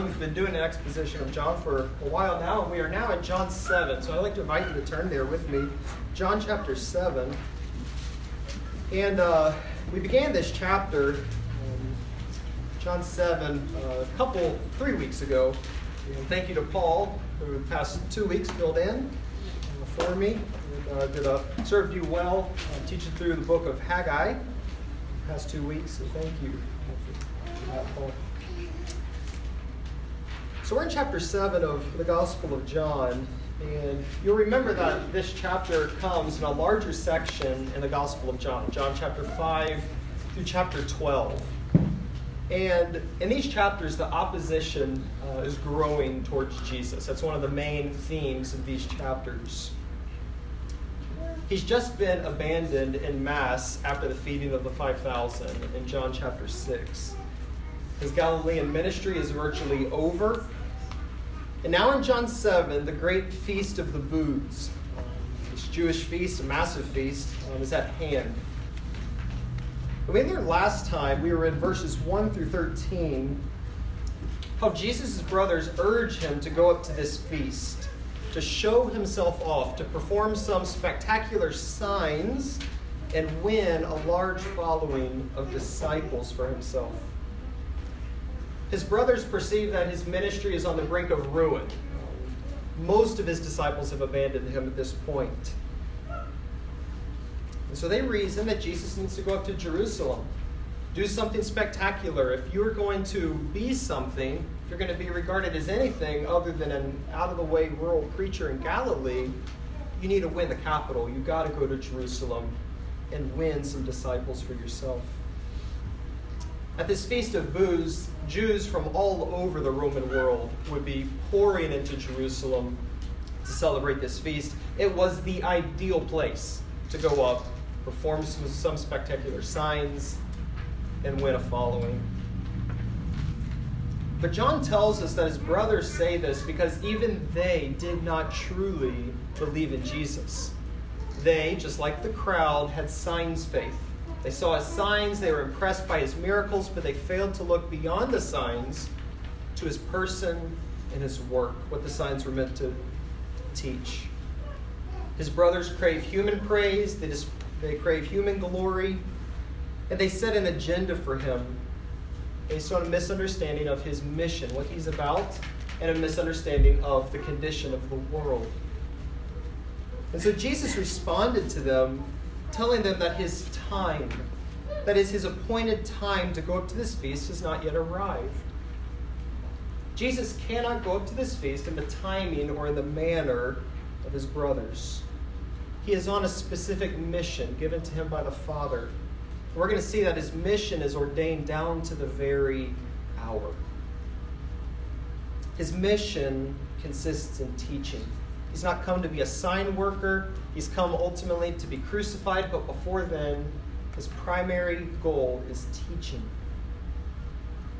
We've been doing an exposition of John for a while now, and we are now at John 7. So I'd like to invite you to turn there with me. John chapter 7. And uh, we began this chapter, um, John 7, uh, a couple, three weeks ago. And thank you to Paul, who the past two weeks filled in uh, for me and uh, did a, served you well, uh, teaching through the book of Haggai the past two weeks. So thank you Paul. So we're in chapter 7 of the Gospel of John, and you'll remember that this chapter comes in a larger section in the Gospel of John, John chapter 5 through chapter 12. And in these chapters, the opposition uh, is growing towards Jesus. That's one of the main themes of these chapters. He's just been abandoned in mass after the feeding of the 5,000 in John chapter 6. His Galilean ministry is virtually over. And now in John 7, the great feast of the booths, this Jewish feast, a massive feast, um, is at hand. And we learned last time, we were in verses 1 through 13, how Jesus' brothers urge him to go up to this feast, to show himself off, to perform some spectacular signs, and win a large following of disciples for himself. His brothers perceive that his ministry is on the brink of ruin. Most of his disciples have abandoned him at this point. And so they reason that Jesus needs to go up to Jerusalem, do something spectacular. If you're going to be something, if you're going to be regarded as anything other than an out of the way rural preacher in Galilee, you need to win the capital. You've got to go to Jerusalem and win some disciples for yourself. At this Feast of Booths, Jews from all over the Roman world would be pouring into Jerusalem to celebrate this feast. It was the ideal place to go up, perform some, some spectacular signs, and win a following. But John tells us that his brothers say this because even they did not truly believe in Jesus. They, just like the crowd, had signs faith. They saw his signs, they were impressed by his miracles, but they failed to look beyond the signs to his person and his work, what the signs were meant to teach. His brothers crave human praise, they, just, they crave human glory, and they set an agenda for him based on a misunderstanding of his mission, what he's about, and a misunderstanding of the condition of the world. And so Jesus responded to them telling them that his time, that is, his appointed time to go up to this feast, has not yet arrived. Jesus cannot go up to this feast in the timing or in the manner of his brothers. He is on a specific mission given to him by the Father. We're going to see that his mission is ordained down to the very hour. His mission consists in teaching. He's not come to be a sign worker. He's come ultimately to be crucified, but before then, his primary goal is teaching.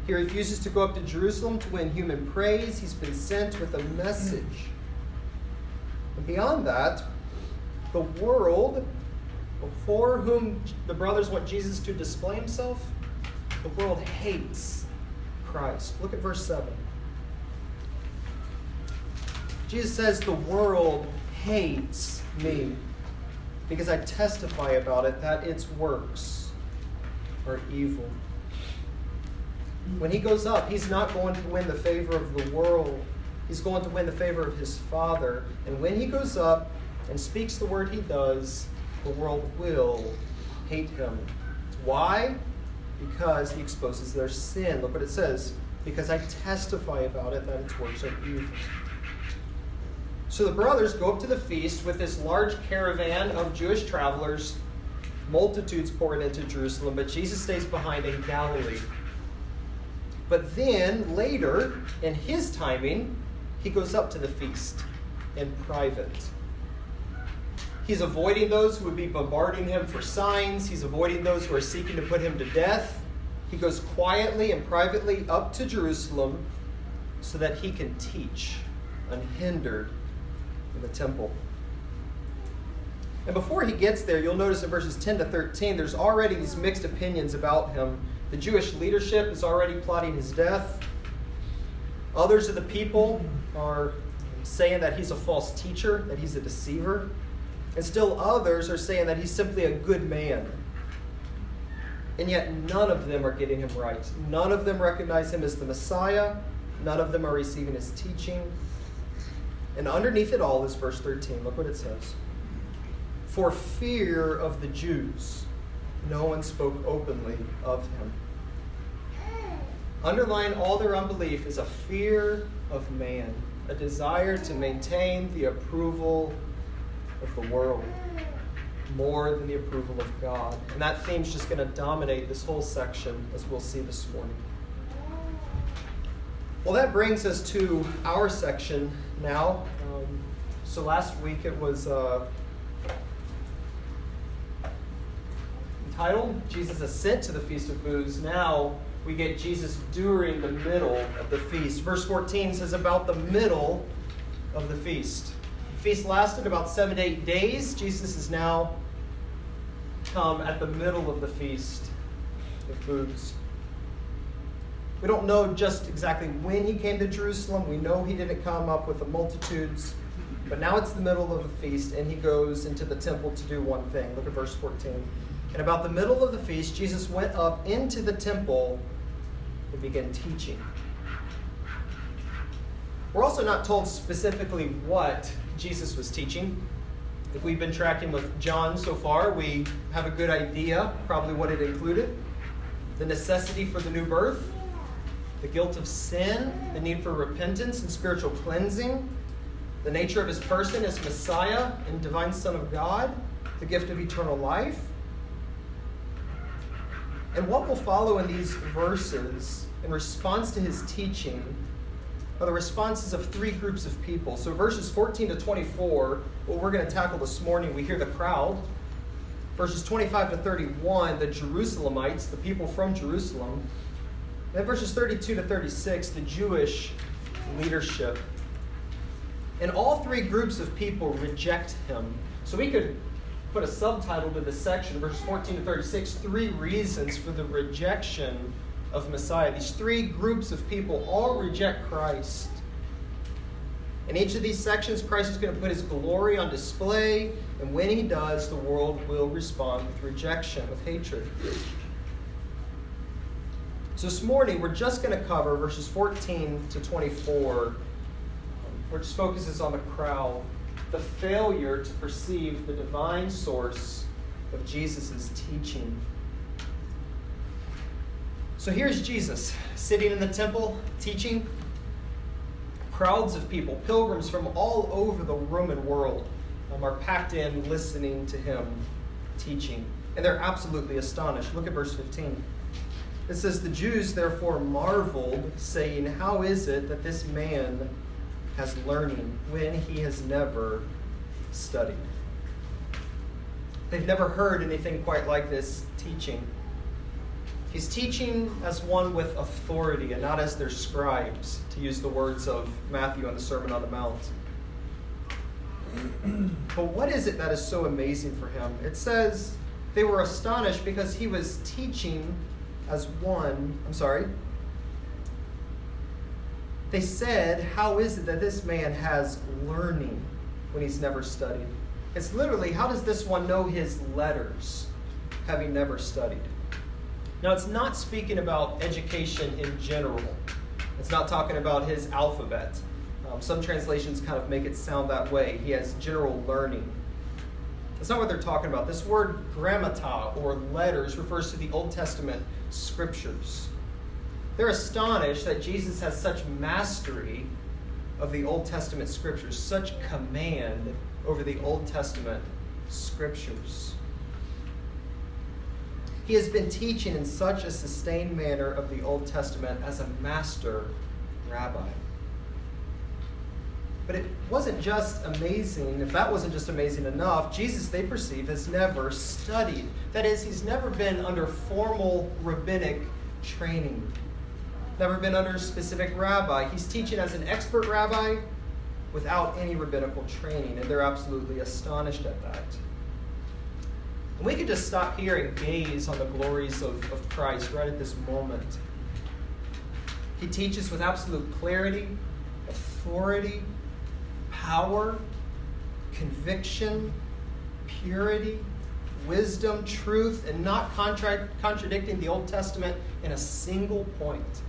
He refuses to go up to Jerusalem to win human praise. He's been sent with a message. And beyond that, the world before whom the brothers want Jesus to display himself, the world hates Christ. Look at verse 7. Jesus says, The world hates me because I testify about it that its works are evil. When he goes up, he's not going to win the favor of the world. He's going to win the favor of his Father. And when he goes up and speaks the word he does, the world will hate him. Why? Because he exposes their sin. Look what it says. Because I testify about it that its works are evil. So the brothers go up to the feast with this large caravan of Jewish travelers, multitudes pouring into Jerusalem, but Jesus stays behind in Galilee. But then later, in his timing, he goes up to the feast in private. He's avoiding those who would be bombarding him for signs. He's avoiding those who are seeking to put him to death. He goes quietly and privately up to Jerusalem so that he can teach unhindered in the temple. And before he gets there, you'll notice in verses 10 to 13, there's already these mixed opinions about him. The Jewish leadership is already plotting his death. Others of the people are saying that he's a false teacher, that he's a deceiver. And still others are saying that he's simply a good man. And yet none of them are getting him right. None of them recognize him as the Messiah. None of them are receiving his teaching. And underneath it all is verse 13. Look what it says. For fear of the Jews, no one spoke openly of him. Underlying all their unbelief is a fear of man, a desire to maintain the approval of the world more than the approval of God. And that theme's just going to dominate this whole section, as we'll see this morning. Well, that brings us to our section now. Um, so last week it was uh, entitled Jesus Ascent to the Feast of Booths. Now we get Jesus during the middle of the feast. Verse 14 says, About the middle of the feast. The feast lasted about seven to eight days. Jesus is now come at the middle of the feast of booths. We don't know just exactly when he came to Jerusalem. We know he didn't come up with the multitudes. But now it's the middle of the feast, and he goes into the temple to do one thing. Look at verse 14. And about the middle of the feast, Jesus went up into the temple and began teaching. We're also not told specifically what Jesus was teaching. If we've been tracking with John so far, we have a good idea, probably what it included the necessity for the new birth, the guilt of sin, the need for repentance and spiritual cleansing, the nature of his person as Messiah and divine Son of God, the gift of eternal life. And what will follow in these verses in response to his teaching are the responses of three groups of people. So, verses 14 to 24, what we're going to tackle this morning, we hear the crowd. Verses 25 to 31, the Jerusalemites, the people from Jerusalem. Then verses 32 to 36, the Jewish leadership. And all three groups of people reject him. So we could put a subtitle to this section, verses 14 to 36, three reasons for the rejection of Messiah. These three groups of people all reject Christ. In each of these sections, Christ is going to put his glory on display, and when he does, the world will respond with rejection, with hatred. So this morning, we're just going to cover verses 14 to 24, which focuses on the crowd, the failure to perceive the divine source of Jesus' teaching. So here's Jesus sitting in the temple teaching. Crowds of people, pilgrims from all over the Roman world, um, are packed in listening to him teaching. And they're absolutely astonished. Look at verse 15. It says, The Jews therefore marveled, saying, How is it that this man has learning when he has never studied? They've never heard anything quite like this teaching. He's teaching as one with authority and not as their scribes, to use the words of Matthew on the Sermon on the Mount. but what is it that is so amazing for him? It says they were astonished because he was teaching as one. I'm sorry. They said, How is it that this man has learning when he's never studied? It's literally, How does this one know his letters, having never studied? Now, it's not speaking about education in general, it's not talking about his alphabet. Um, some translations kind of make it sound that way. He has general learning. That's not what they're talking about. This word grammata or letters refers to the Old Testament scriptures. They're astonished that Jesus has such mastery of the Old Testament scriptures, such command over the Old Testament scriptures. He has been teaching in such a sustained manner of the Old Testament as a master rabbi. But it wasn't just amazing. If that wasn't just amazing enough, Jesus, they perceive, has never studied. That is, he's never been under formal rabbinic training, never been under a specific rabbi. He's teaching as an expert rabbi without any rabbinical training, and they're absolutely astonished at that. And we could just stop here and gaze on the glories of, of Christ right at this moment. He teaches with absolute clarity, authority, power, conviction, purity, wisdom, truth, and not contra- contradicting the Old Testament in a single point.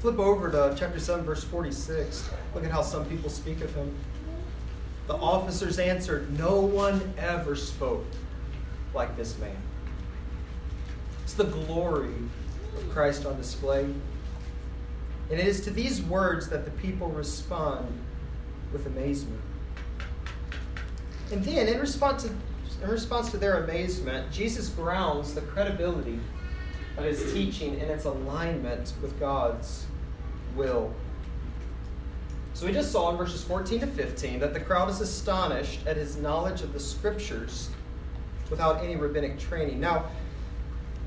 Flip over to chapter 7, verse 46. Look at how some people speak of him. The officers answered, No one ever spoke like this man. It's the glory of Christ on display. And it is to these words that the people respond with amazement. And then, in response to, in response to their amazement, Jesus grounds the credibility of his teaching in its alignment with God's will. So we just saw in verses 14 to 15 that the crowd is astonished at his knowledge of the scriptures without any rabbinic training. Now,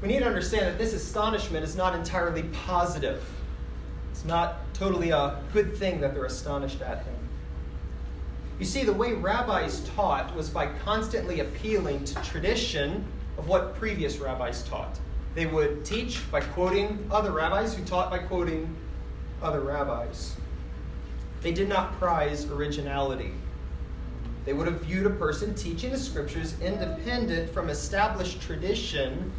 we need to understand that this astonishment is not entirely positive. It's not totally a good thing that they're astonished at him. You see, the way rabbis taught was by constantly appealing to tradition of what previous rabbis taught. They would teach by quoting other rabbis who taught by quoting other rabbis. They did not prize originality. They would have viewed a person teaching the scriptures independent from established tradition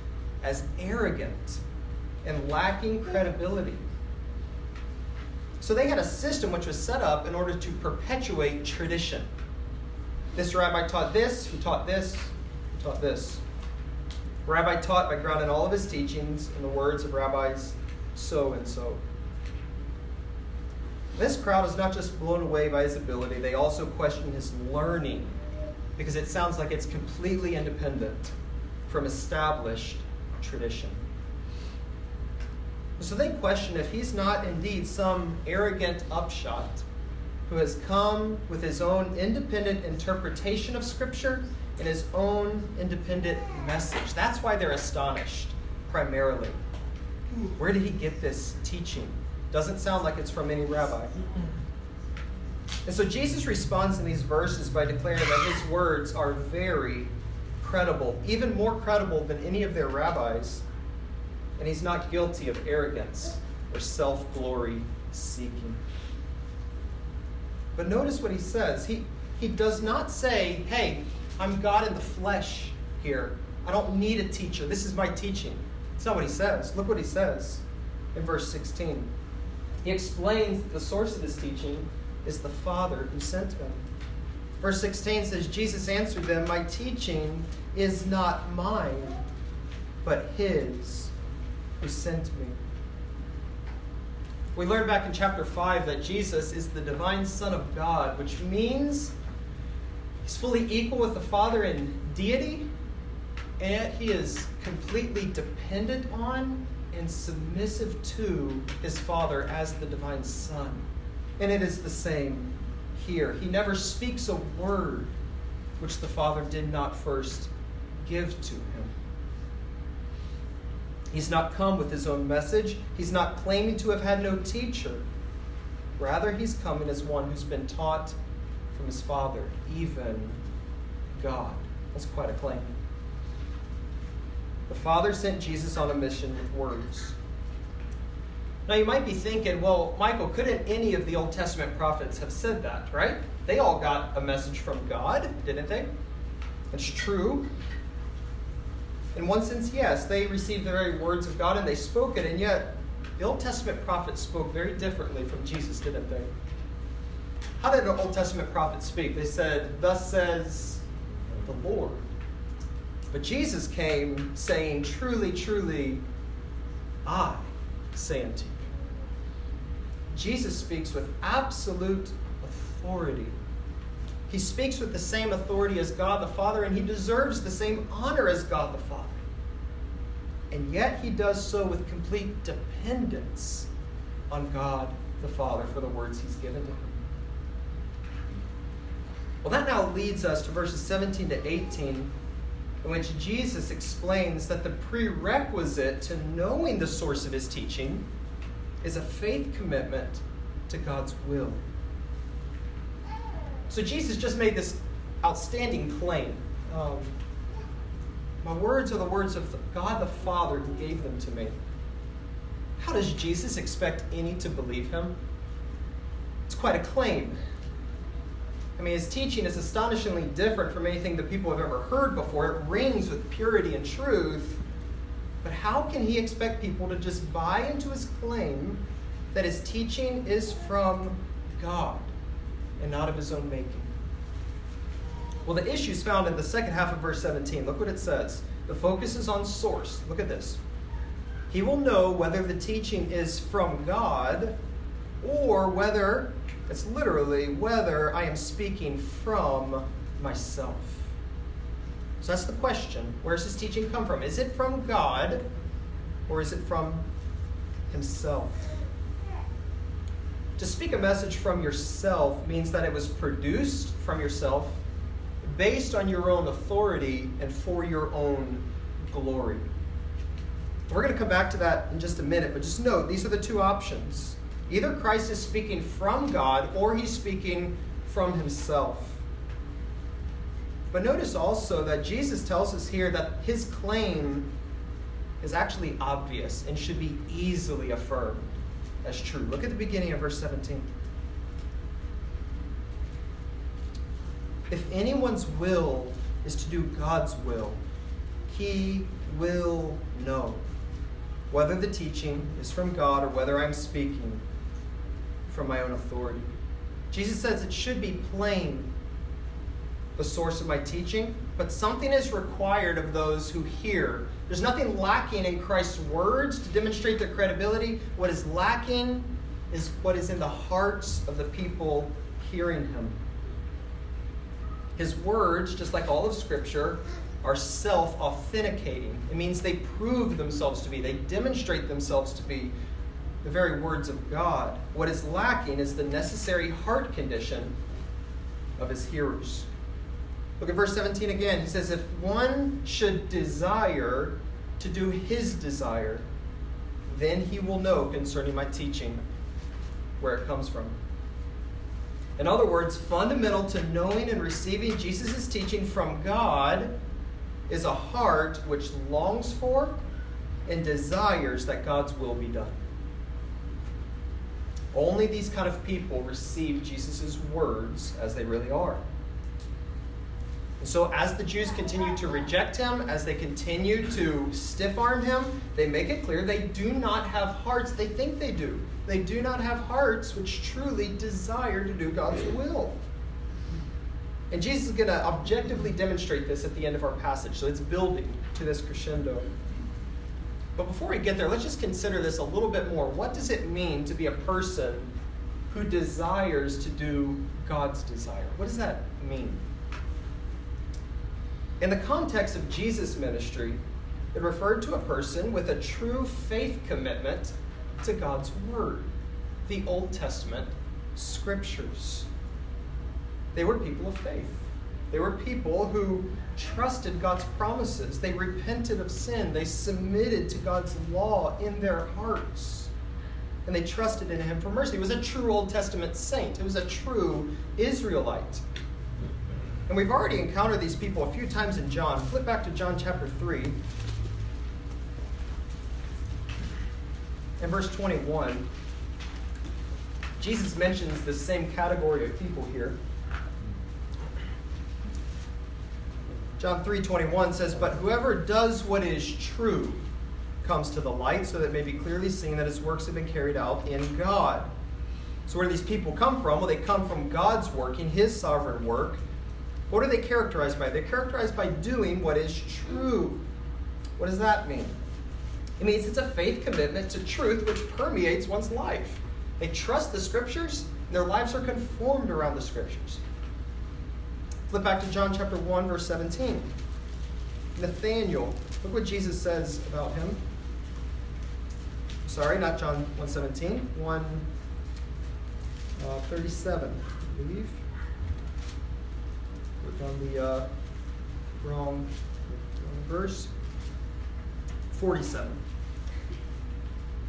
as arrogant and lacking credibility. So they had a system which was set up in order to perpetuate tradition. This rabbi taught this, who taught this, who taught this. Rabbi taught by grounding all of his teachings in the words of rabbis so and so. This crowd is not just blown away by his ability, they also question his learning because it sounds like it's completely independent from established tradition. So they question if he's not indeed some arrogant upshot who has come with his own independent interpretation of Scripture and his own independent message. That's why they're astonished, primarily. Where did he get this teaching? Doesn't sound like it's from any rabbi. And so Jesus responds in these verses by declaring that his words are very credible, even more credible than any of their rabbis and he's not guilty of arrogance or self glory seeking. But notice what he says. He, he does not say, Hey, I'm God in the flesh here. I don't need a teacher. This is my teaching. It's not what he says. Look what he says in verse 16. He explains that the source of his teaching is the Father who sent him. Verse 16 says, Jesus answered them, My teaching is not mine, but his who sent me. We learned back in chapter 5 that Jesus is the divine Son of God, which means he's fully equal with the Father in deity, and yet he is completely dependent on and submissive to his Father as the divine Son. And it is the same here. He never speaks a word which the Father did not first give to him. He's not come with his own message. He's not claiming to have had no teacher. Rather, he's coming as one who's been taught from his Father, even God. That's quite a claim. The Father sent Jesus on a mission with words. Now, you might be thinking, well, Michael, couldn't any of the Old Testament prophets have said that, right? They all got a message from God, didn't they? It's true. In one sense, yes, they received the very words of God and they spoke it, and yet the Old Testament prophets spoke very differently from Jesus, didn't they? How did the Old Testament prophets speak? They said, Thus says the Lord. But Jesus came saying, Truly, truly, I say unto you. Jesus speaks with absolute authority. He speaks with the same authority as God the Father, and he deserves the same honor as God the Father. And yet he does so with complete dependence on God the Father for the words he's given to him. Well, that now leads us to verses 17 to 18, in which Jesus explains that the prerequisite to knowing the source of his teaching is a faith commitment to God's will. So Jesus just made this outstanding claim. Um, my words are the words of God the Father who gave them to me. how does Jesus expect any to believe him? It's quite a claim. I mean, his teaching is astonishingly different from anything that people have ever heard before. It rings with purity and truth. But how can he expect people to just buy into his claim that his teaching is from God and not of his own making? Well, the issue is found in the second half of verse 17. Look what it says. The focus is on source. Look at this. He will know whether the teaching is from God or whether, it's literally, whether I am speaking from myself. So that's the question. Where does this teaching come from? Is it from God or is it from himself? To speak a message from yourself means that it was produced from yourself based on your own authority and for your own glory. We're going to come back to that in just a minute, but just note these are the two options. Either Christ is speaking from God or he's speaking from himself. But notice also that Jesus tells us here that his claim is actually obvious and should be easily affirmed as true. Look at the beginning of verse 17. If anyone's will is to do God's will, he will know whether the teaching is from God or whether I'm speaking from my own authority. Jesus says it should be plain, the source of my teaching, but something is required of those who hear. There's nothing lacking in Christ's words to demonstrate their credibility. What is lacking is what is in the hearts of the people hearing him. His words, just like all of Scripture, are self authenticating. It means they prove themselves to be, they demonstrate themselves to be the very words of God. What is lacking is the necessary heart condition of his hearers. Look at verse 17 again. He says, If one should desire to do his desire, then he will know concerning my teaching where it comes from. In other words, fundamental to knowing and receiving Jesus' teaching from God is a heart which longs for and desires that God's will be done. Only these kind of people receive Jesus' words as they really are. And so, as the Jews continue to reject him, as they continue to stiff arm him, they make it clear they do not have hearts they think they do. They do not have hearts which truly desire to do God's will. And Jesus is going to objectively demonstrate this at the end of our passage. So it's building to this crescendo. But before we get there, let's just consider this a little bit more. What does it mean to be a person who desires to do God's desire? What does that mean? In the context of Jesus' ministry, it referred to a person with a true faith commitment to God's Word, the Old Testament Scriptures. They were people of faith. They were people who trusted God's promises. They repented of sin. They submitted to God's law in their hearts. And they trusted in Him for mercy. It was a true Old Testament saint, it was a true Israelite. And we've already encountered these people a few times in John. Flip back to John chapter 3. In verse 21, Jesus mentions the same category of people here. John 3:21 says, "But whoever does what is true comes to the light so that it may be clearly seen that his works have been carried out in God." So where do these people come from? Well, they come from God's working, his sovereign work. What are they characterized by? They're characterized by doing what is true. What does that mean? It means it's a faith commitment to truth which permeates one's life. They trust the scriptures, and their lives are conformed around the scriptures. Flip back to John chapter 1, verse 17. Nathanael, look what Jesus says about him. Sorry, not John 117, 1 uh, 37, I believe. Look on the uh, wrong, verse. 47.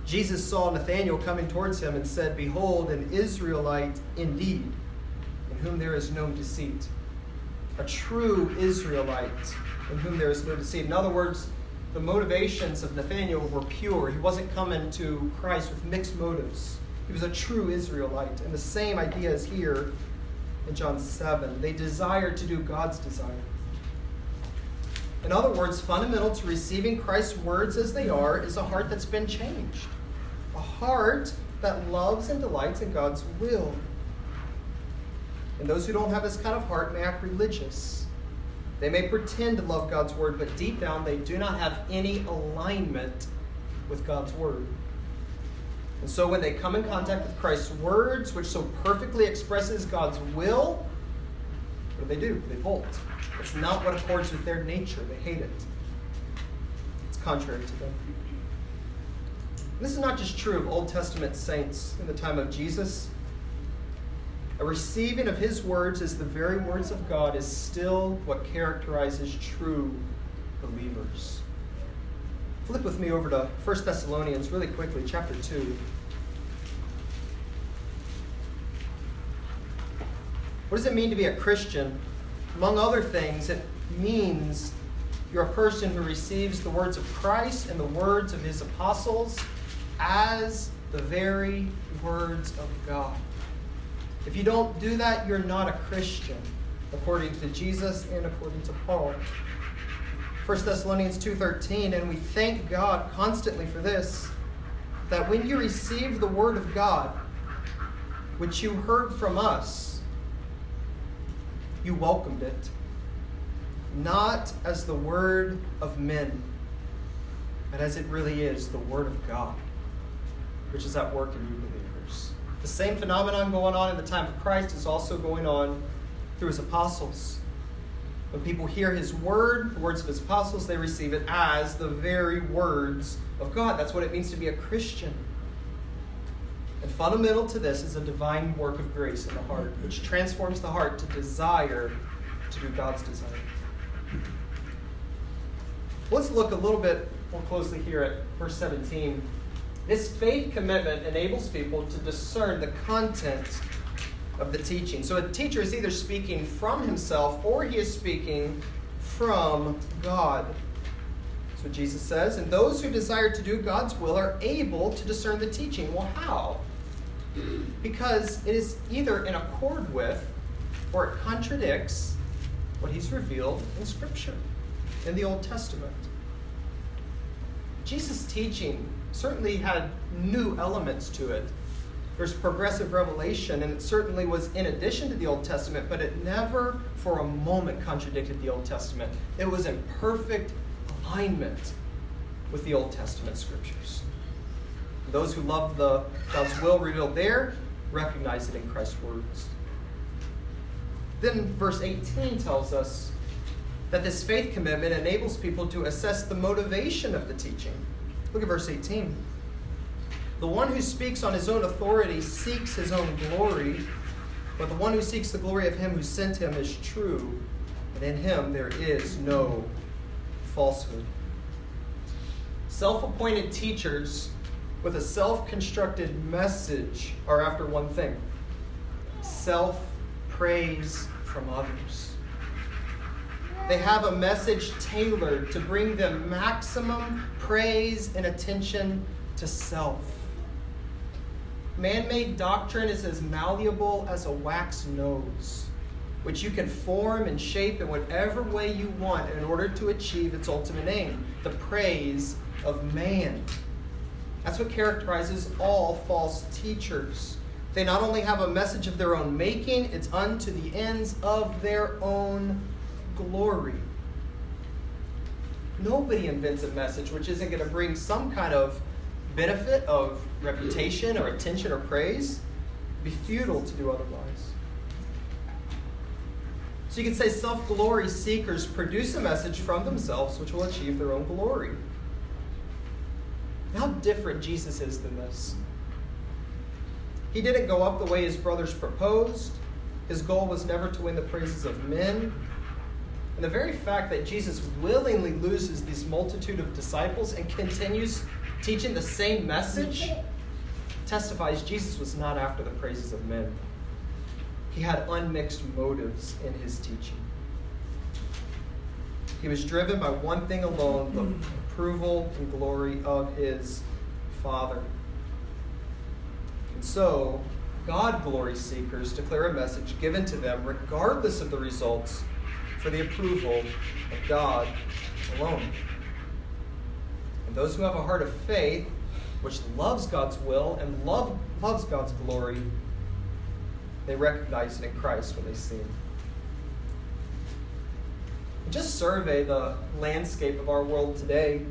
Jesus saw Nathanael coming towards him and said, Behold, an Israelite indeed, in whom there is no deceit a true Israelite in whom there is no deceit. In other words, the motivations of Nathanael were pure. He wasn't coming to Christ with mixed motives. He was a true Israelite. And the same idea is here in John 7. They desire to do God's desire. In other words, fundamental to receiving Christ's words as they are is a heart that's been changed. A heart that loves and delights in God's will. And those who don't have this kind of heart may act religious. They may pretend to love God's word, but deep down they do not have any alignment with God's word. And so when they come in contact with Christ's words, which so perfectly expresses God's will, what do they do? They bolt. It's not what accords with their nature. They hate it. It's contrary to them. This is not just true of Old Testament saints in the time of Jesus. A receiving of his words as the very words of God is still what characterizes true believers. Flip with me over to 1 Thessalonians really quickly, chapter 2. What does it mean to be a Christian? Among other things, it means you're a person who receives the words of Christ and the words of his apostles as the very words of God. If you don't do that, you're not a Christian, according to Jesus and according to Paul. 1 Thessalonians 2:13 and we thank God constantly for this that when you received the word of God which you heard from us you welcomed it not as the word of men but as it really is the word of God which is at work in you believers the same phenomenon going on in the time of Christ is also going on through his apostles when people hear his word, the words of his apostles, they receive it as the very words of God. That's what it means to be a Christian. And fundamental to this is a divine work of grace in the heart, which transforms the heart to desire to do God's desire. Let's look a little bit more closely here at verse 17. This faith commitment enables people to discern the content of the teaching. So a teacher is either speaking from himself or he is speaking from God. That's what Jesus says. And those who desire to do God's will are able to discern the teaching. Well, how? Because it is either in accord with or it contradicts what he's revealed in Scripture, in the Old Testament. Jesus' teaching certainly had new elements to it there's progressive revelation, and it certainly was in addition to the Old Testament, but it never for a moment contradicted the Old Testament. It was in perfect alignment with the Old Testament scriptures. Those who love the God's will revealed there recognize it in Christ's words. Then verse 18 tells us that this faith commitment enables people to assess the motivation of the teaching. Look at verse 18. The one who speaks on his own authority seeks his own glory, but the one who seeks the glory of him who sent him is true, and in him there is no falsehood. Self appointed teachers with a self constructed message are after one thing self praise from others. They have a message tailored to bring them maximum praise and attention to self. Man made doctrine is as malleable as a wax nose, which you can form and shape in whatever way you want in order to achieve its ultimate aim the praise of man. That's what characterizes all false teachers. They not only have a message of their own making, it's unto the ends of their own glory. Nobody invents a message which isn't going to bring some kind of benefit of reputation or attention or praise, It'd be futile to do otherwise. So you can say self glory seekers produce a message from themselves which will achieve their own glory. How different Jesus is than this. He didn't go up the way his brothers proposed. His goal was never to win the praises of men. And the very fact that Jesus willingly loses this multitude of disciples and continues teaching the same message testifies Jesus was not after the praises of men. He had unmixed motives in his teaching. He was driven by one thing alone the approval and glory of his Father. And so, God glory seekers declare a message given to them regardless of the results for the approval of God alone. And those who have a heart of faith, which loves God's will and love, loves God's glory, they recognize it in Christ when they see Him. Just survey the landscape of our world today.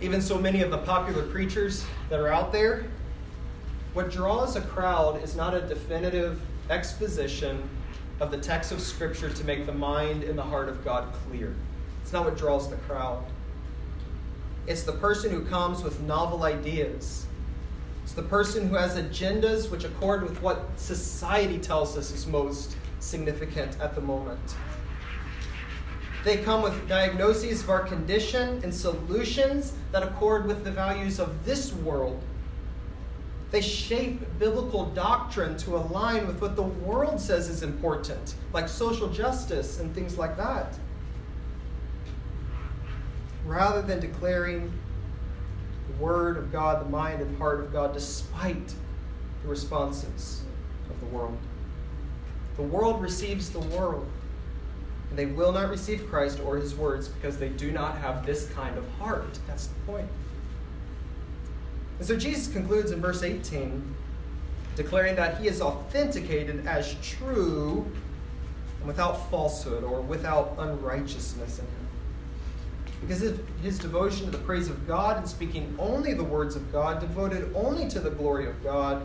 Even so many of the popular preachers that are out there, what draws a crowd is not a definitive exposition of the text of Scripture to make the mind and the heart of God clear. It's not what draws the crowd. It's the person who comes with novel ideas. It's the person who has agendas which accord with what society tells us is most significant at the moment. They come with diagnoses of our condition and solutions that accord with the values of this world. They shape biblical doctrine to align with what the world says is important, like social justice and things like that. Rather than declaring the Word of God, the mind and heart of God, despite the responses of the world. The world receives the world and they will not receive Christ or his words because they do not have this kind of heart. That's the point. And so Jesus concludes in verse 18, declaring that he is authenticated as true and without falsehood or without unrighteousness in him. Because his devotion to the praise of God and speaking only the words of God, devoted only to the glory of God,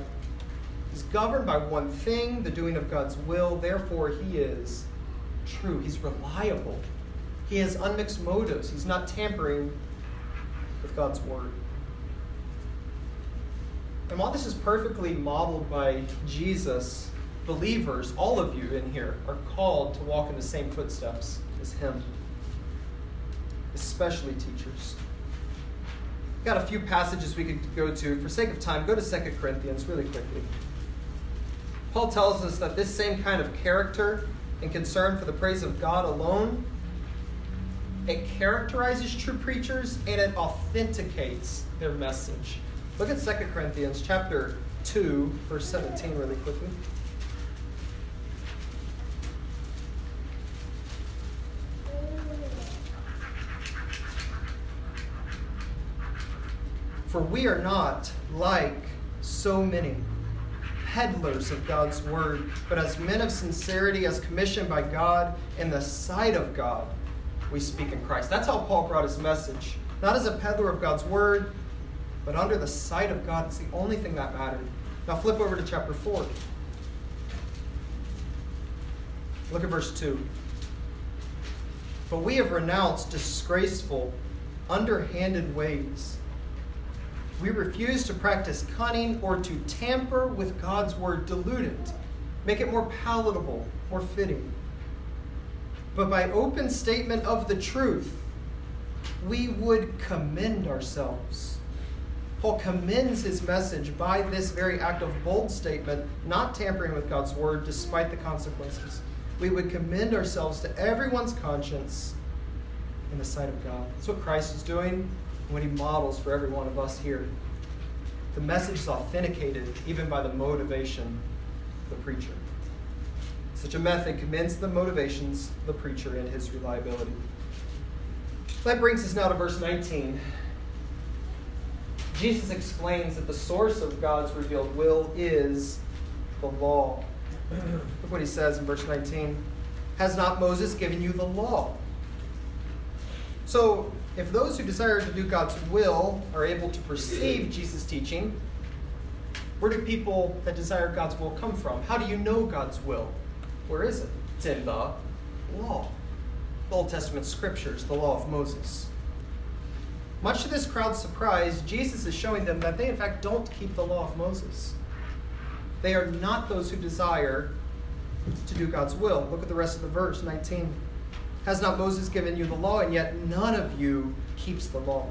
is governed by one thing, the doing of God's will. Therefore, he is true. He's reliable. He has unmixed motives. He's not tampering with God's word. And while this is perfectly modeled by Jesus, believers, all of you in here, are called to walk in the same footsteps as him, especially teachers. Got a few passages we could go to. For sake of time, go to 2 Corinthians really quickly. Paul tells us that this same kind of character and concern for the praise of God alone, it characterizes true preachers and it authenticates their message. Look at 2 Corinthians chapter 2, verse 17 really quickly. For we are not like so many peddlers of God's word, but as men of sincerity, as commissioned by God in the sight of God, we speak in Christ. That's how Paul brought his message. Not as a peddler of God's word, but under the sight of God. It's the only thing that mattered. Now flip over to chapter 4. Look at verse 2. But we have renounced disgraceful, underhanded ways we refuse to practice cunning or to tamper with God's word, dilute it, make it more palatable, more fitting. But by open statement of the truth, we would commend ourselves. Paul commends his message by this very act of bold statement, not tampering with God's word despite the consequences. We would commend ourselves to everyone's conscience in the sight of God. That's what Christ is doing what he models for every one of us here. The message is authenticated even by the motivation of the preacher. Such a method commends the motivations of the preacher and his reliability. That brings us now to verse 19. Jesus explains that the source of God's revealed will is the law. Look what he says in verse 19. Has not Moses given you the law? So, if those who desire to do God's will are able to perceive Jesus' teaching, where do people that desire God's will come from? How do you know God's will? Where is it? It's in the law, the Old Testament scriptures, the law of Moses. Much to this crowd's surprise, Jesus is showing them that they, in fact, don't keep the law of Moses. They are not those who desire to do God's will. Look at the rest of the verse, 19. Has not Moses given you the law, and yet none of you keeps the law?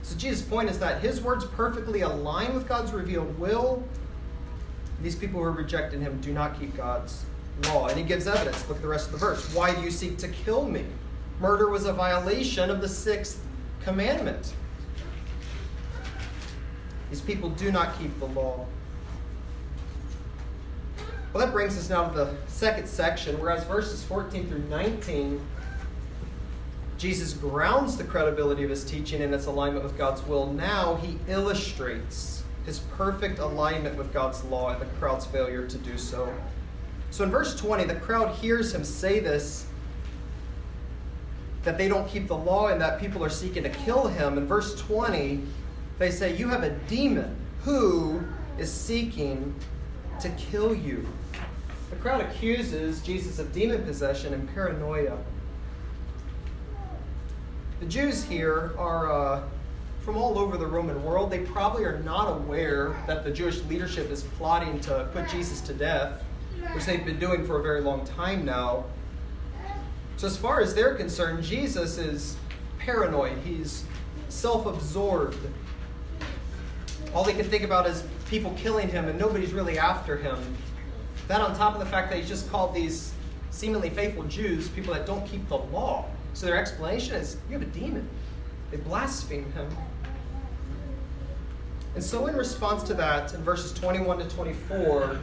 So Jesus' point is that his words perfectly align with God's revealed will. These people who are rejecting him do not keep God's law. And he gives evidence. Look at the rest of the verse. Why do you seek to kill me? Murder was a violation of the sixth commandment. These people do not keep the law. Well, that brings us now to the second section, whereas verses 14 through 19, Jesus grounds the credibility of his teaching in its alignment with God's will. Now he illustrates his perfect alignment with God's law and the crowd's failure to do so. So in verse 20, the crowd hears him say this that they don't keep the law and that people are seeking to kill him. In verse 20, they say, You have a demon who is seeking to kill you. Crowd accuses Jesus of demon possession and paranoia. The Jews here are uh, from all over the Roman world. They probably are not aware that the Jewish leadership is plotting to put Jesus to death, which they've been doing for a very long time now. So, as far as they're concerned, Jesus is paranoid, he's self absorbed. All they can think about is people killing him, and nobody's really after him. That, on top of the fact that he's just called these seemingly faithful Jews people that don't keep the law. So their explanation is you have a demon. They blaspheme him. And so, in response to that, in verses 21 to 24,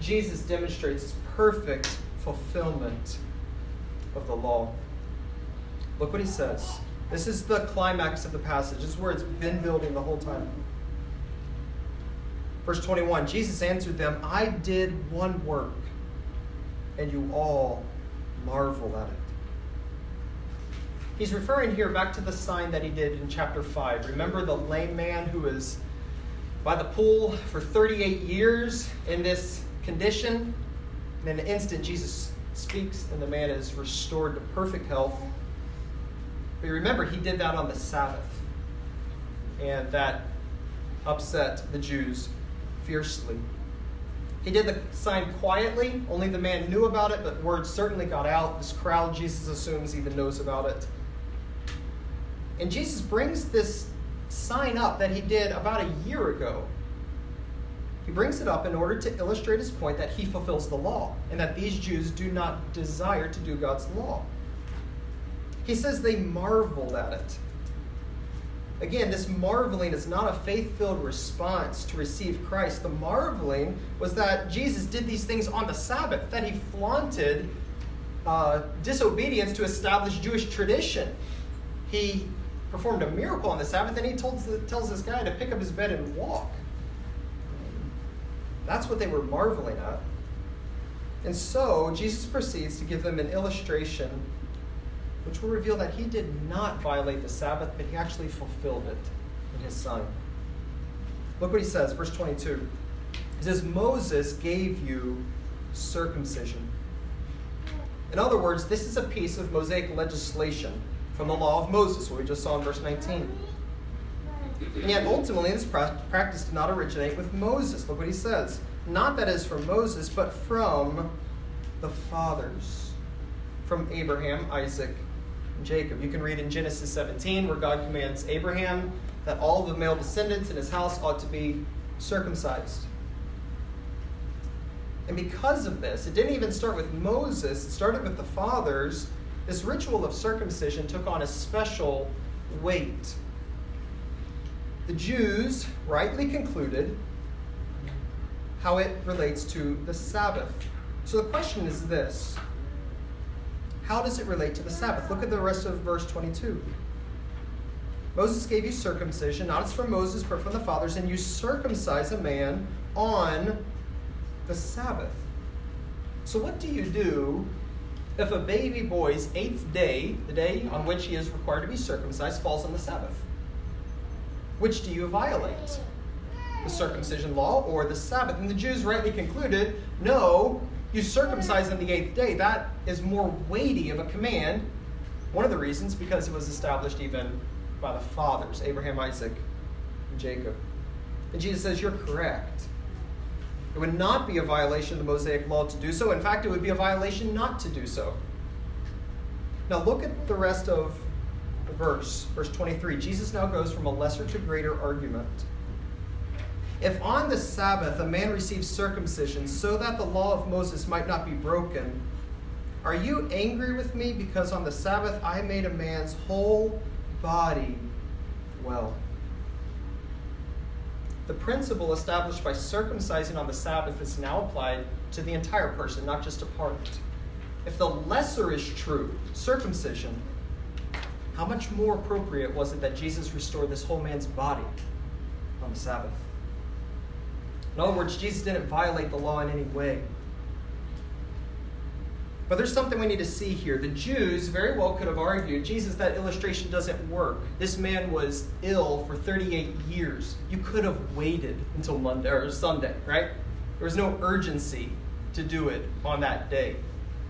Jesus demonstrates his perfect fulfillment of the law. Look what he says. This is the climax of the passage. This is where it's been building the whole time. Verse 21 Jesus answered them, I did one work, and you all marvel at it. He's referring here back to the sign that he did in chapter 5. Remember the lame man who was by the pool for 38 years in this condition? And in an instant, Jesus speaks, and the man is restored to perfect health. But remember, he did that on the Sabbath. And that upset the Jews fiercely. He did the sign quietly. Only the man knew about it, but word certainly got out. This crowd, Jesus assumes, even knows about it. And Jesus brings this sign up that he did about a year ago. He brings it up in order to illustrate his point that he fulfills the law and that these Jews do not desire to do God's law. He says they marveled at it. Again, this marveling is not a faith filled response to receive Christ. The marveling was that Jesus did these things on the Sabbath, that he flaunted uh, disobedience to established Jewish tradition. He performed a miracle on the Sabbath, and he told, tells this guy to pick up his bed and walk. That's what they were marveling at. And so, Jesus proceeds to give them an illustration which will reveal that he did not violate the Sabbath, but he actually fulfilled it in his Son. Look what he says, verse 22. He says, Moses gave you circumcision. In other words, this is a piece of Mosaic legislation from the law of Moses, what we just saw in verse 19. And yet, ultimately, this practice did not originate with Moses. Look what he says. Not that is from Moses, but from the fathers, from Abraham, Isaac, Jacob. You can read in Genesis 17 where God commands Abraham that all the male descendants in his house ought to be circumcised. And because of this, it didn't even start with Moses, it started with the fathers. This ritual of circumcision took on a special weight. The Jews rightly concluded how it relates to the Sabbath. So the question is this how does it relate to the Sabbath? Look at the rest of verse 22. Moses gave you circumcision, not as from Moses, but from the fathers, and you circumcise a man on the Sabbath. So, what do you do if a baby boy's eighth day, the day on which he is required to be circumcised, falls on the Sabbath? Which do you violate? The circumcision law or the Sabbath? And the Jews rightly concluded no, you circumcise on the eighth day. That is more weighty of a command. One of the reasons, because it was established even by the fathers, Abraham, Isaac, and Jacob. And Jesus says, You're correct. It would not be a violation of the Mosaic law to do so. In fact, it would be a violation not to do so. Now, look at the rest of the verse, verse 23. Jesus now goes from a lesser to greater argument. If on the Sabbath a man receives circumcision so that the law of Moses might not be broken, are you angry with me because on the Sabbath I made a man's whole body well? The principle established by circumcising on the Sabbath is now applied to the entire person, not just a part. If the lesser is true, circumcision, how much more appropriate was it that Jesus restored this whole man's body on the Sabbath? In other words, Jesus didn't violate the law in any way. But there's something we need to see here. The Jews very well could have argued, Jesus, that illustration doesn't work. This man was ill for 38 years. You could have waited until Monday or Sunday, right? There was no urgency to do it on that day,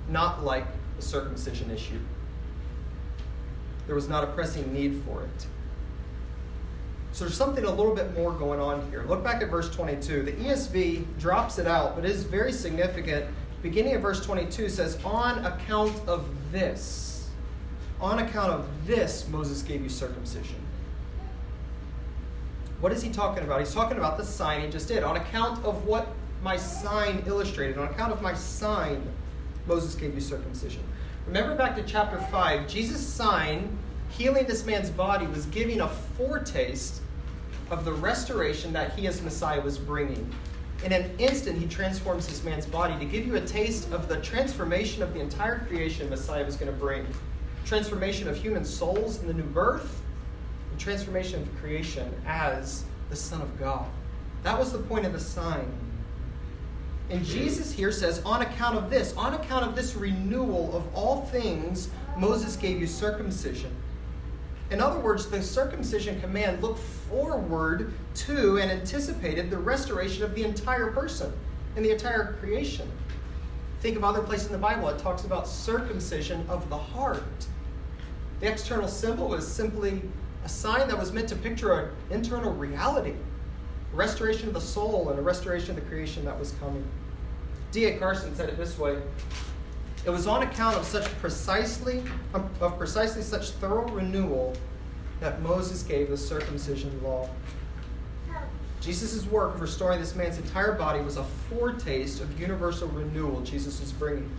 not like the circumcision issue. There was not a pressing need for it. So there's something a little bit more going on here. Look back at verse 22. The ESV drops it out, but it is very significant beginning of verse 22 says, On account of this, on account of this, Moses gave you circumcision. What is he talking about? He's talking about the sign he just did. On account of what my sign illustrated, on account of my sign, Moses gave you circumcision. Remember back to chapter 5, Jesus' sign healing this man's body was giving a foretaste of the restoration that he as Messiah was bringing. In an instant, he transforms this man's body to give you a taste of the transformation of the entire creation Messiah was going to bring. Transformation of human souls in the new birth, and transformation of creation as the Son of God. That was the point of the sign. And Jesus here says, on account of this, on account of this renewal of all things, Moses gave you circumcision. In other words, the circumcision command looked forward to and anticipated the restoration of the entire person and the entire creation. Think of other places in the Bible, it talks about circumcision of the heart. The external symbol was simply a sign that was meant to picture an internal reality restoration of the soul and a restoration of the creation that was coming. D.A. Carson said it this way it was on account of such precisely of precisely such thorough renewal that Moses gave the circumcision law. Jesus' work of restoring this man's entire body was a foretaste of universal renewal Jesus was bringing.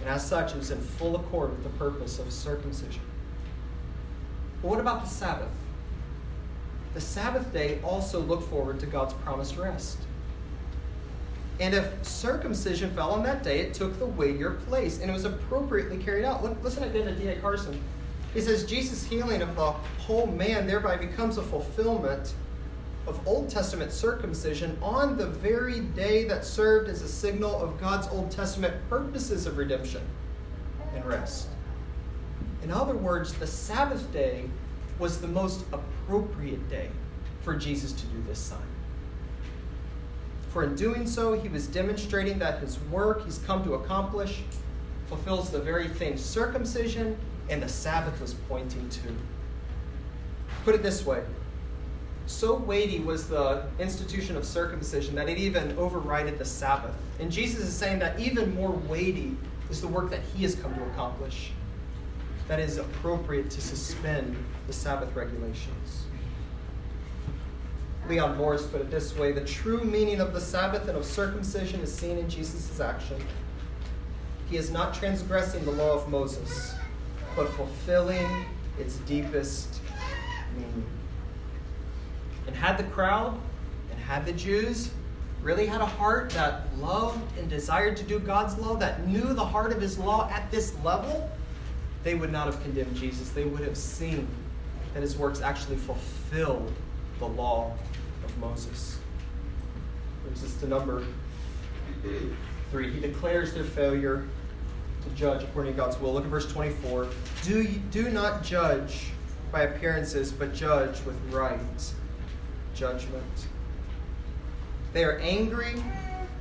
And as such, it was in full accord with the purpose of circumcision. But what about the Sabbath? The Sabbath day also looked forward to God's promised rest. And if circumcision fell on that day, it took the your place, and it was appropriately carried out. Look, listen again to D.A. Carson. He says Jesus' healing of the whole man thereby becomes a fulfillment of Old Testament circumcision on the very day that served as a signal of God's Old Testament purposes of redemption and rest. In other words, the Sabbath day was the most appropriate day for Jesus to do this sign. For in doing so, he was demonstrating that his work he's come to accomplish fulfills the very thing circumcision and the Sabbath was pointing to. Put it this way so weighty was the institution of circumcision that it even overrided the Sabbath. And Jesus is saying that even more weighty is the work that he has come to accomplish that is appropriate to suspend the Sabbath regulations. Leon Morris put it this way the true meaning of the Sabbath and of circumcision is seen in Jesus' action. He is not transgressing the law of Moses, but fulfilling its deepest meaning. And had the crowd and had the Jews really had a heart that loved and desired to do God's law, that knew the heart of his law at this level, they would not have condemned Jesus. They would have seen that his works actually fulfilled the law of Moses. Brings us to number three. He declares their failure to judge according to God's will. Look at verse 24. Do, do not judge by appearances, but judge with right judgment. They are angry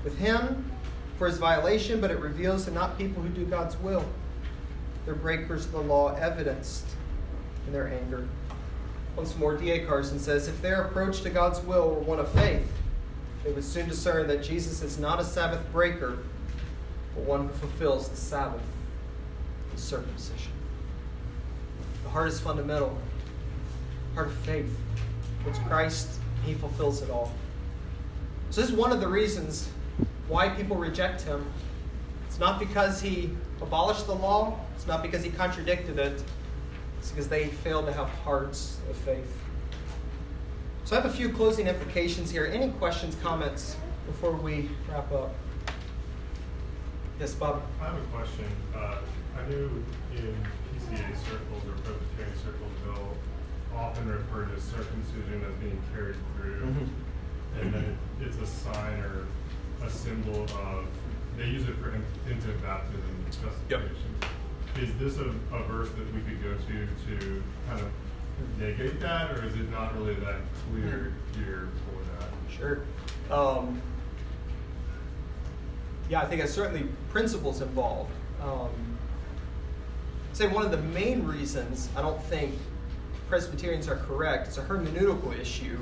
with him for his violation, but it reveals they're not people who do God's will. They're breakers of the law, evidenced in their anger. Once more, D.A. Carson says if their approach to God's will were one of faith, they would soon discern that Jesus is not a Sabbath breaker, but one who fulfills the Sabbath, the circumcision. The heart is fundamental, heart of faith. It's Christ, He fulfills it all. So, this is one of the reasons why people reject him. It's not because he abolished the law, it's not because he contradicted it, it's because they failed to have hearts of faith. So, I have a few closing implications here. Any questions, comments before we wrap up? Yes, Bob. I have a question. Uh, I knew in PCA circles or Presbyterian circles, they'll often refer to circumcision as being carried through, mm-hmm. and then it's a sign or a symbol of. They use it for infant baptism justification. Yep. Is this a, a verse that we could go to to kind of negate that, or is it not really that clear here for that? Sure. Um, yeah, I think there's certainly principles involved. Um, say one of the main reasons I don't think Presbyterians are correct is a hermeneutical issue.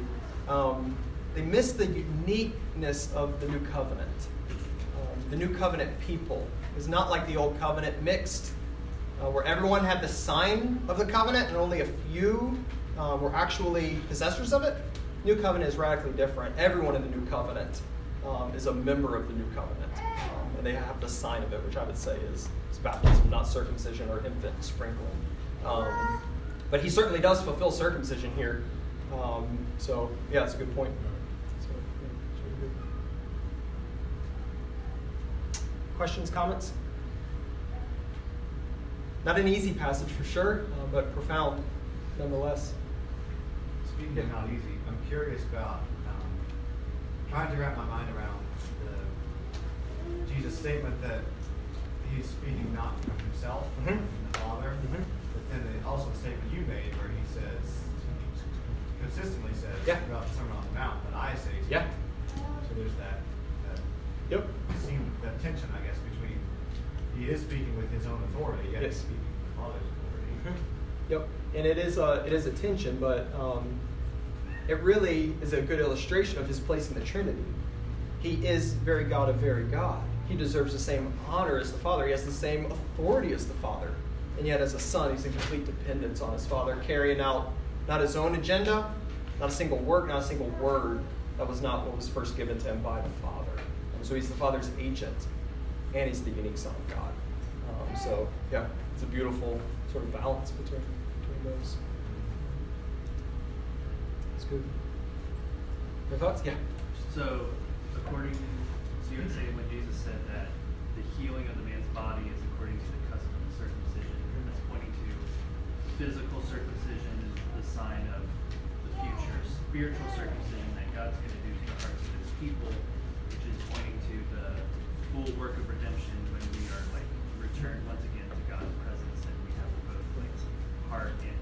Um, they miss the uniqueness of the new covenant. Um, the new covenant people is not like the old covenant mixed, uh, where everyone had the sign of the covenant and only a few uh, were actually possessors of it. New covenant is radically different. Everyone in the new covenant um, is a member of the new covenant. Um, and they have the sign of it, which I would say is, is baptism, not circumcision or infant sprinkling. Um, but he certainly does fulfill circumcision here. Um, so, yeah, that's a good point. Questions, comments? Not an easy passage for sure, uh, but profound nonetheless. Speaking of not easy, I'm curious about trying to wrap my mind around the Jesus' statement that he's speaking not from himself, mm-hmm. from the Father, mm-hmm. but then the, also the statement you made where he says, consistently says yeah. throughout the Sermon on the Mount that I say. Yeah. So there's that. that yep. Seem, that tension, I guess, he is speaking with his own authority, yet yes. speaking with the Father's authority. Mm-hmm. Yep. And it is a it is a tension, but. Um, it really is a good illustration of his place in the Trinity. He is very God of very God. He deserves the same honor as the Father. He has the same authority as the Father. And yet, as a son, he's in complete dependence on his Father, carrying out not his own agenda, not a single work, not a single word. That was not what was first given to him by the Father. And so he's the Father's agent, and he's the unique Son of God. Um, so, yeah, it's a beautiful sort of balance between, between those. That's good. Your thoughts? Yeah. So, according, so you would say when Jesus said that the healing of the man's body is according to the custom of circumcision, that's pointing to physical circumcision is the sign of the future spiritual circumcision that God's going to do to the hearts of His people, which is pointing to the full work of redemption when we are like returned once again to God's presence and we have both like heart and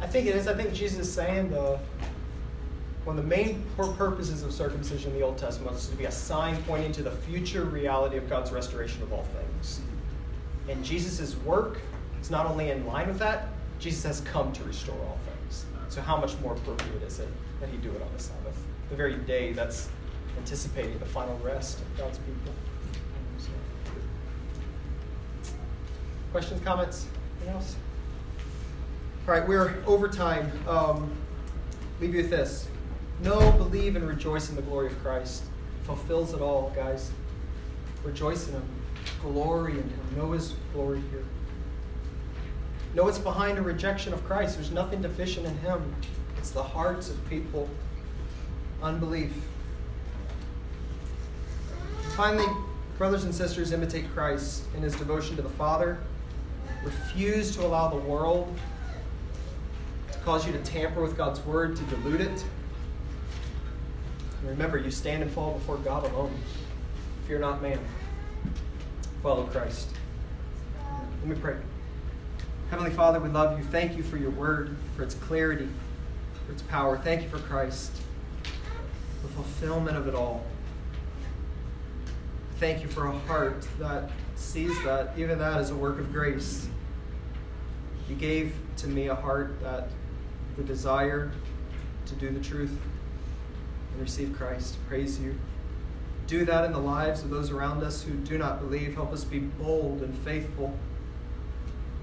I think it is. I think Jesus is saying the one of the main purposes of circumcision in the Old Testament is to be a sign pointing to the future reality of God's restoration of all things. And Jesus' work is not only in line with that, Jesus has come to restore all things. So, how much more appropriate is it that he do it on the Sabbath, the very day that's anticipating the final rest of God's people? Questions, comments? Anything else? All right, we're over time. Um, leave you with this. Know, believe, and rejoice in the glory of Christ. Fulfills it all, guys. Rejoice in Him. Glory in Him. Know His glory here. Know it's behind a rejection of Christ. There's nothing deficient in Him. It's the hearts of people. Unbelief. Finally, brothers and sisters, imitate Christ in His devotion to the Father. Refuse to allow the world to cause you to tamper with God's word, to dilute it. And remember, you stand and fall before God alone. Fear not man. Follow Christ. Let me pray. Heavenly Father, we love you. Thank you for your word, for its clarity, for its power. Thank you for Christ, the fulfillment of it all. Thank you for a heart that sees that, even that is a work of grace. You gave to me a heart that the desire to do the truth and receive Christ. Praise you. Do that in the lives of those around us who do not believe. Help us be bold and faithful,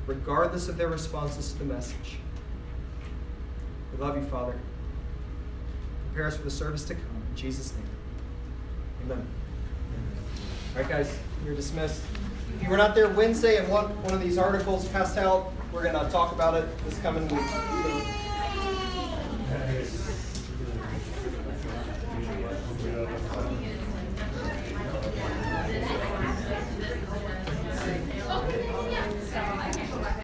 regardless of their responses to the message. We love you, Father. prepare us for the service to come. In Jesus' name. Amen. All right, guys, you're dismissed. If you were not there Wednesday and want one of these articles passed out, we're going to talk about it this coming week.